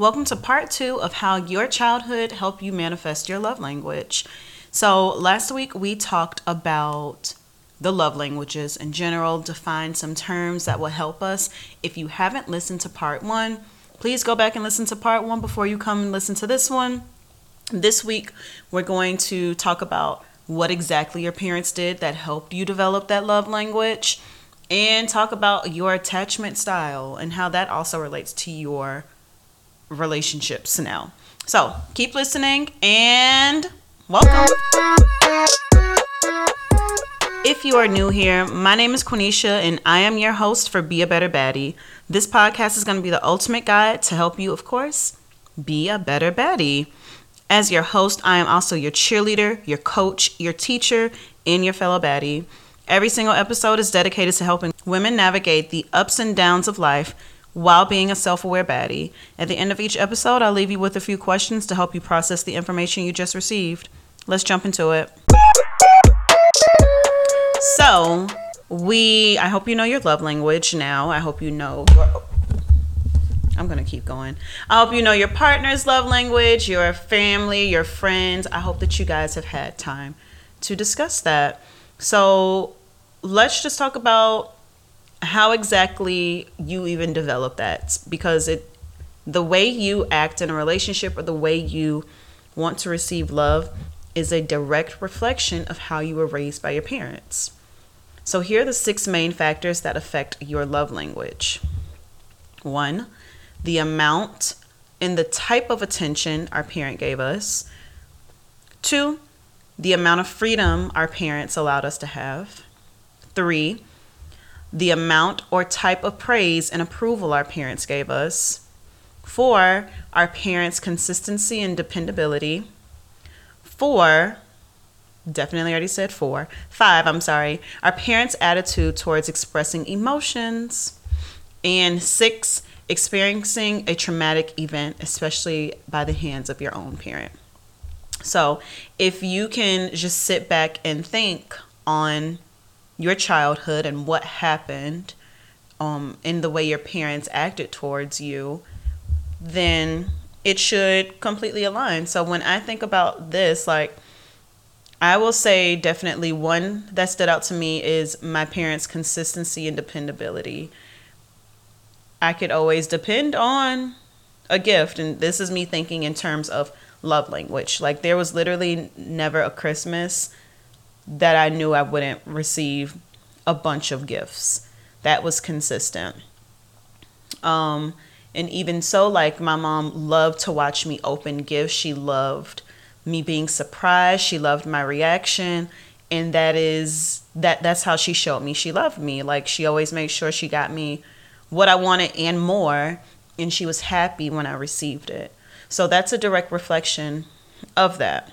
Welcome to part two of how your childhood helped you manifest your love language. So, last week we talked about the love languages in general, defined some terms that will help us. If you haven't listened to part one, please go back and listen to part one before you come and listen to this one. This week, we're going to talk about what exactly your parents did that helped you develop that love language and talk about your attachment style and how that also relates to your relationships now. So keep listening and welcome. If you are new here, my name is Quenisha and I am your host for Be a Better Baddie. This podcast is going to be the ultimate guide to help you, of course, be a better baddie. As your host, I am also your cheerleader, your coach, your teacher, and your fellow baddie. Every single episode is dedicated to helping women navigate the ups and downs of life while being a self aware baddie. At the end of each episode, I'll leave you with a few questions to help you process the information you just received. Let's jump into it. So, we, I hope you know your love language now. I hope you know I'm going to keep going. I hope you know your partner's love language, your family, your friends. I hope that you guys have had time to discuss that. So, let's just talk about how exactly you even develop that because it the way you act in a relationship or the way you want to receive love is a direct reflection of how you were raised by your parents. So here are the six main factors that affect your love language. 1. The amount and the type of attention our parent gave us. 2. The amount of freedom our parents allowed us to have. Three, the amount or type of praise and approval our parents gave us. Four, our parents' consistency and dependability. Four, definitely already said four. Five, I'm sorry, our parents' attitude towards expressing emotions. And six, experiencing a traumatic event, especially by the hands of your own parent. So, if you can just sit back and think on your childhood and what happened um, in the way your parents acted towards you, then it should completely align. So when I think about this, like, I will say definitely one that stood out to me is my parents' consistency and dependability. I could always depend on a gift, and this is me thinking in terms of love language. Like, there was literally never a Christmas that I knew I wouldn't receive a bunch of gifts. That was consistent. Um, and even so, like my mom loved to watch me open gifts. She loved me being surprised. She loved my reaction. And that is that that's how she showed me she loved me. Like she always made sure she got me what I wanted and more. And she was happy when I received it. So that's a direct reflection of that.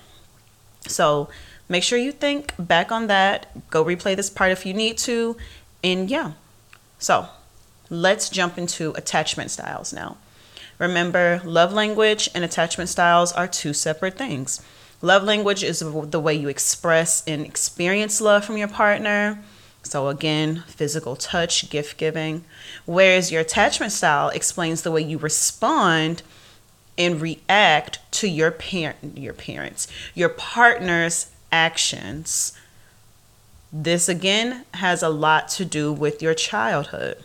So make sure you think back on that. Go replay this part if you need to. And yeah. So let's jump into attachment styles now. Remember, love language and attachment styles are two separate things. Love language is the way you express and experience love from your partner. So, again, physical touch, gift giving. Whereas your attachment style explains the way you respond and react to your parent, your parents, your partner's actions. This again has a lot to do with your childhood.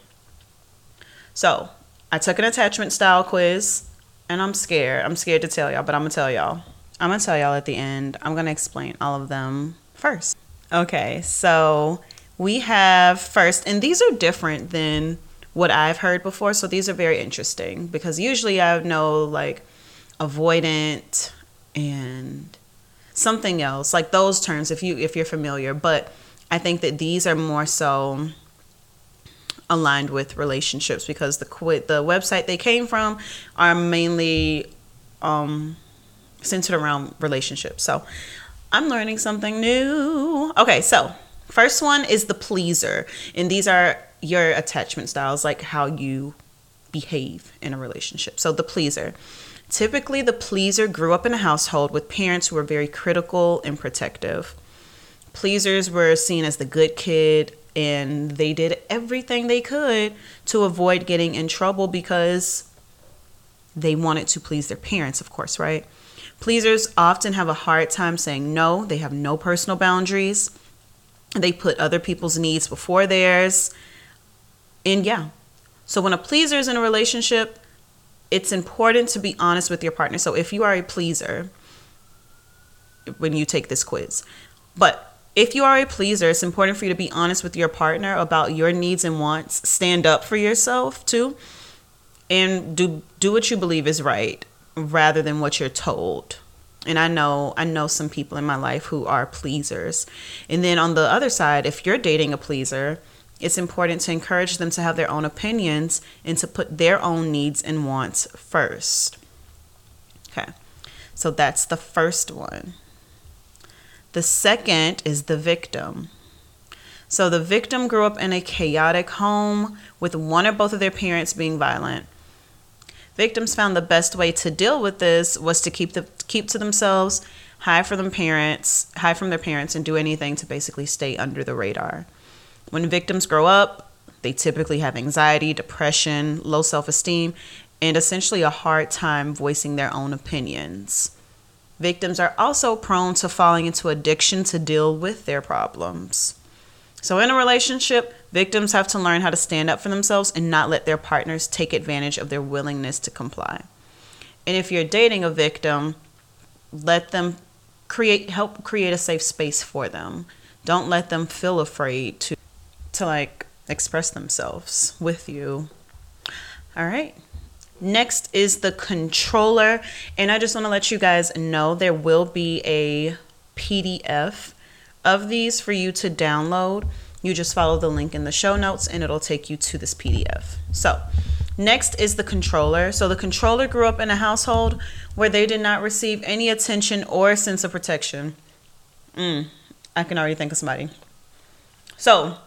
So, I took an attachment style quiz and I'm scared. I'm scared to tell y'all, but I'm gonna tell y'all. I'm gonna tell y'all at the end. I'm gonna explain all of them first. Okay, so we have first, and these are different than what I've heard before. So these are very interesting because usually I know like avoidant and something else like those terms if you if you're familiar but i think that these are more so aligned with relationships because the quit the website they came from are mainly um centered around relationships. So i'm learning something new. Okay so first one is the pleaser and these are your attachment styles like how you behave in a relationship. So the pleaser Typically, the pleaser grew up in a household with parents who were very critical and protective. Pleasers were seen as the good kid, and they did everything they could to avoid getting in trouble because they wanted to please their parents, of course, right? Pleasers often have a hard time saying no. They have no personal boundaries. They put other people's needs before theirs. And yeah. So when a pleaser is in a relationship, it's important to be honest with your partner. So if you are a pleaser, when you take this quiz, but if you are a pleaser, it's important for you to be honest with your partner about your needs and wants. Stand up for yourself too, and do do what you believe is right rather than what you're told. And I know I know some people in my life who are pleasers. And then on the other side, if you're dating a pleaser, it's important to encourage them to have their own opinions and to put their own needs and wants first. Okay. So that's the first one. The second is the victim. So the victim grew up in a chaotic home with one or both of their parents being violent. Victims found the best way to deal with this was to keep the keep to themselves, hide from their parents, hide from their parents, and do anything to basically stay under the radar. When victims grow up, they typically have anxiety, depression, low self-esteem, and essentially a hard time voicing their own opinions. Victims are also prone to falling into addiction to deal with their problems. So, in a relationship, victims have to learn how to stand up for themselves and not let their partners take advantage of their willingness to comply. And if you're dating a victim, let them create help create a safe space for them. Don't let them feel afraid to to like express themselves with you. All right. Next is the controller, and I just want to let you guys know there will be a PDF of these for you to download. You just follow the link in the show notes and it'll take you to this PDF. So, next is the controller. So, the controller grew up in a household where they did not receive any attention or sense of protection. Mm, I can already think of somebody. So,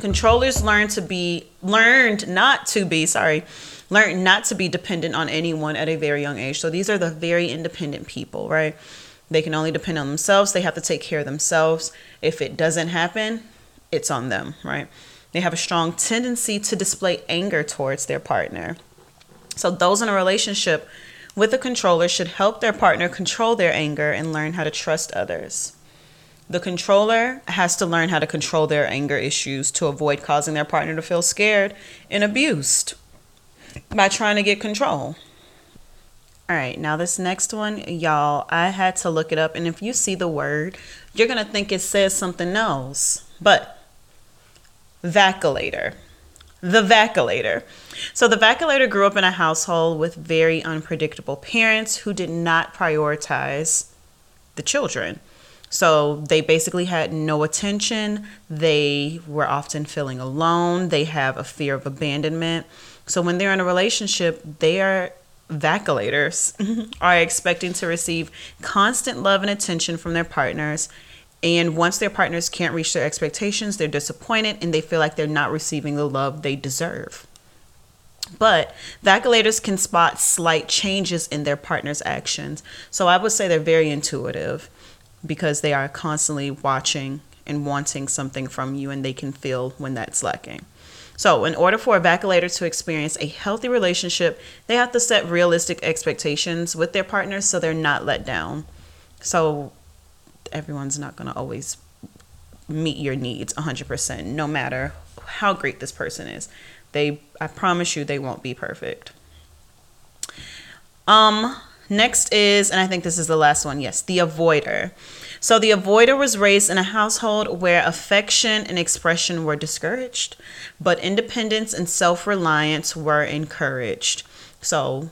controllers learn to be learned not to be, sorry, learned not to be dependent on anyone at a very young age. So, these are the very independent people, right? They can only depend on themselves. They have to take care of themselves. If it doesn't happen, it's on them, right? They have a strong tendency to display anger towards their partner. So, those in a relationship with a controller should help their partner control their anger and learn how to trust others. The controller has to learn how to control their anger issues to avoid causing their partner to feel scared and abused by trying to get control. All right, now this next one, y'all, I had to look it up. And if you see the word, you're going to think it says something else. But vacillator. The vacillator. So the vacillator grew up in a household with very unpredictable parents who did not prioritize the children. So they basically had no attention. They were often feeling alone. They have a fear of abandonment. So when they're in a relationship, they are vacillators are expecting to receive constant love and attention from their partners. And once their partners can't reach their expectations, they're disappointed and they feel like they're not receiving the love they deserve. But vacillators can spot slight changes in their partner's actions. So I would say they're very intuitive because they are constantly watching and wanting something from you and they can feel when that's lacking. So, in order for a vacillator to experience a healthy relationship, they have to set realistic expectations with their partners so they're not let down. So, everyone's not going to always meet your needs 100%, no matter how great this person is. They I promise you they won't be perfect. Um next is and I think this is the last one. Yes, the avoider. So the avoider was raised in a household where affection and expression were discouraged, but independence and self reliance were encouraged. So,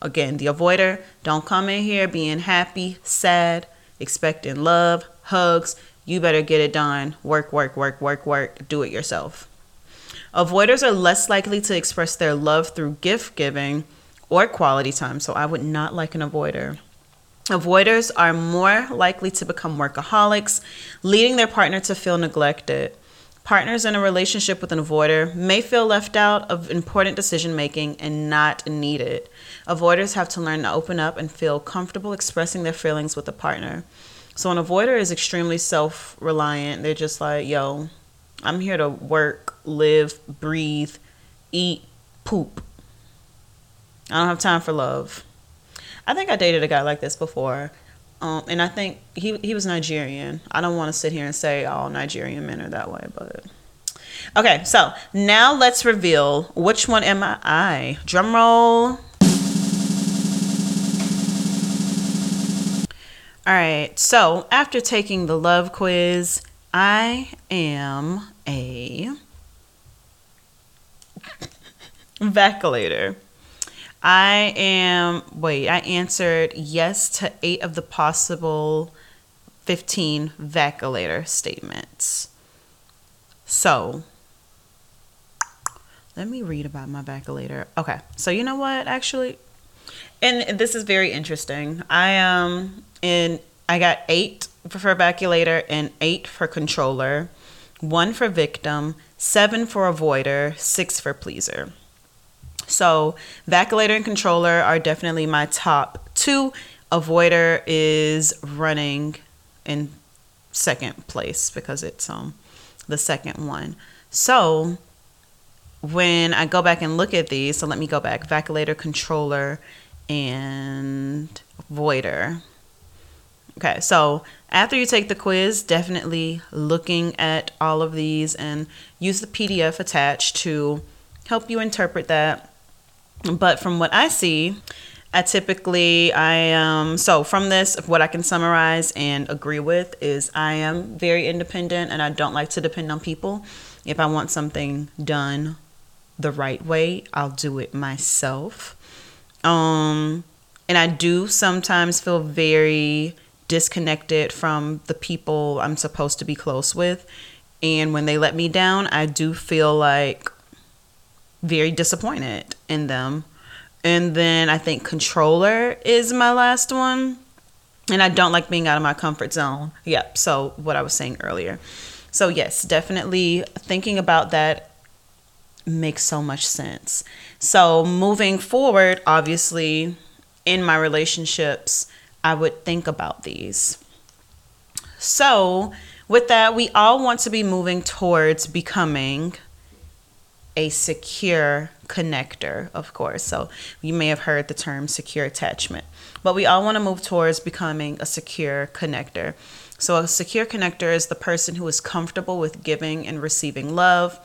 again, the avoider don't come in here being happy, sad, expecting love, hugs. You better get it done. Work, work, work, work, work. Do it yourself. Avoiders are less likely to express their love through gift giving or quality time. So, I would not like an avoider. Avoiders are more likely to become workaholics, leading their partner to feel neglected. Partners in a relationship with an avoider may feel left out of important decision making and not needed. Avoiders have to learn to open up and feel comfortable expressing their feelings with a partner. So, an avoider is extremely self reliant. They're just like, yo, I'm here to work, live, breathe, eat, poop. I don't have time for love. I think I dated a guy like this before. Um, and I think he he was Nigerian. I don't want to sit here and say all Nigerian men are that way, but okay. So now let's reveal which one am I? Drum roll. All right. So after taking the love quiz, I am a Vaculator. I am, wait, I answered yes to eight of the possible 15 Vaculator statements. So, let me read about my Vaculator. Okay, so you know what, actually, and this is very interesting. I um in I got eight for Vaculator and eight for controller, one for victim, seven for avoider, six for pleaser. So, Vaculator and Controller are definitely my top two. Avoider is running in second place because it's um the second one. So, when I go back and look at these, so let me go back Vaculator, Controller, and Voider. Okay, so after you take the quiz, definitely looking at all of these and use the PDF attached to help you interpret that but from what I see, I typically I am um, so from this what I can summarize and agree with is I am very independent and I don't like to depend on people. If I want something done the right way, I'll do it myself. Um and I do sometimes feel very disconnected from the people I'm supposed to be close with. And when they let me down, I do feel like very disappointed in them. And then I think controller is my last one. And I don't like being out of my comfort zone. Yep. So, what I was saying earlier. So, yes, definitely thinking about that makes so much sense. So, moving forward, obviously, in my relationships, I would think about these. So, with that, we all want to be moving towards becoming a secure connector, of course. So you may have heard the term secure attachment. But we all want to move towards becoming a secure connector. So a secure connector is the person who is comfortable with giving and receiving love.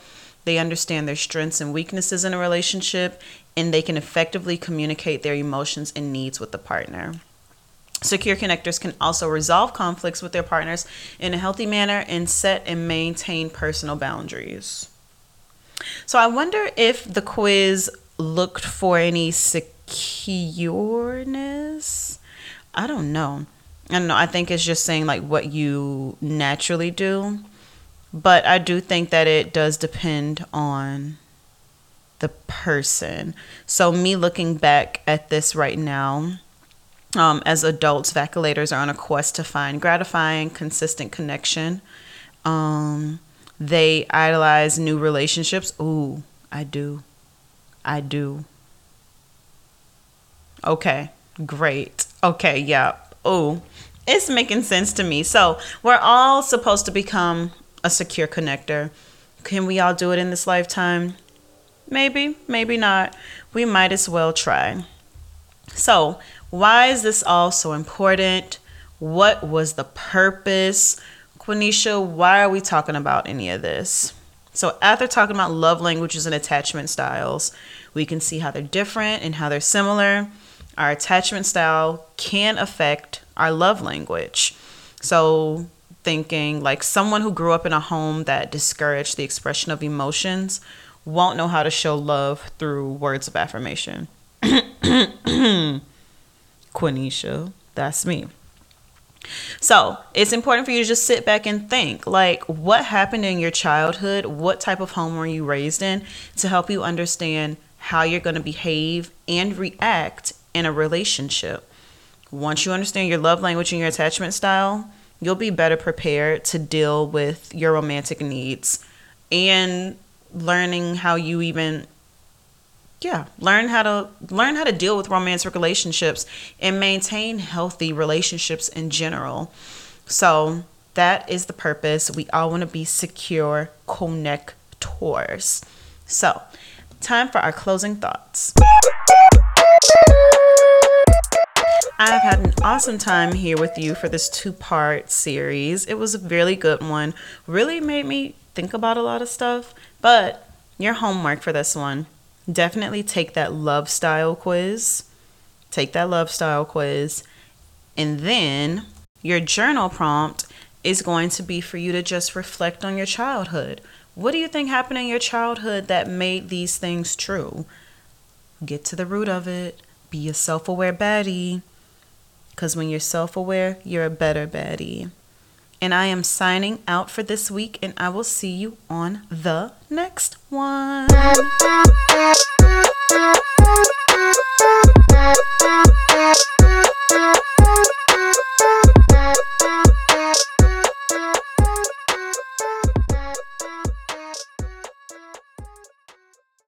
They understand their strengths and weaknesses in a relationship, and they can effectively communicate their emotions and needs with the partner. Secure connectors can also resolve conflicts with their partners in a healthy manner and set and maintain personal boundaries. So I wonder if the quiz looked for any secureness. I don't know. I don't know. I think it's just saying like what you naturally do. But I do think that it does depend on the person. So me looking back at this right now, um, as adults, vaculators are on a quest to find gratifying, consistent connection. Um, they idolize new relationships. Ooh, I do. I do. Okay, great. Okay, yeah. Ooh, it's making sense to me. So, we're all supposed to become a secure connector. Can we all do it in this lifetime? Maybe, maybe not. We might as well try. So, why is this all so important? What was the purpose? Quenisha, why are we talking about any of this? So, after talking about love languages and attachment styles, we can see how they're different and how they're similar. Our attachment style can affect our love language. So, thinking like someone who grew up in a home that discouraged the expression of emotions won't know how to show love through words of affirmation. Quenisha, that's me. So it's important for you to just sit back and think like, what happened in your childhood? What type of home were you raised in to help you understand how you're going to behave and react in a relationship? Once you understand your love language and your attachment style, you'll be better prepared to deal with your romantic needs and learning how you even yeah learn how to learn how to deal with romantic relationships and maintain healthy relationships in general so that is the purpose we all want to be secure connectors so time for our closing thoughts I've had an awesome time here with you for this two part series. It was a really good one. Really made me think about a lot of stuff. But your homework for this one definitely take that love style quiz. Take that love style quiz. And then your journal prompt is going to be for you to just reflect on your childhood. What do you think happened in your childhood that made these things true? Get to the root of it. Be a self aware baddie. Because when you're self aware, you're a better baddie. And I am signing out for this week, and I will see you on the next one.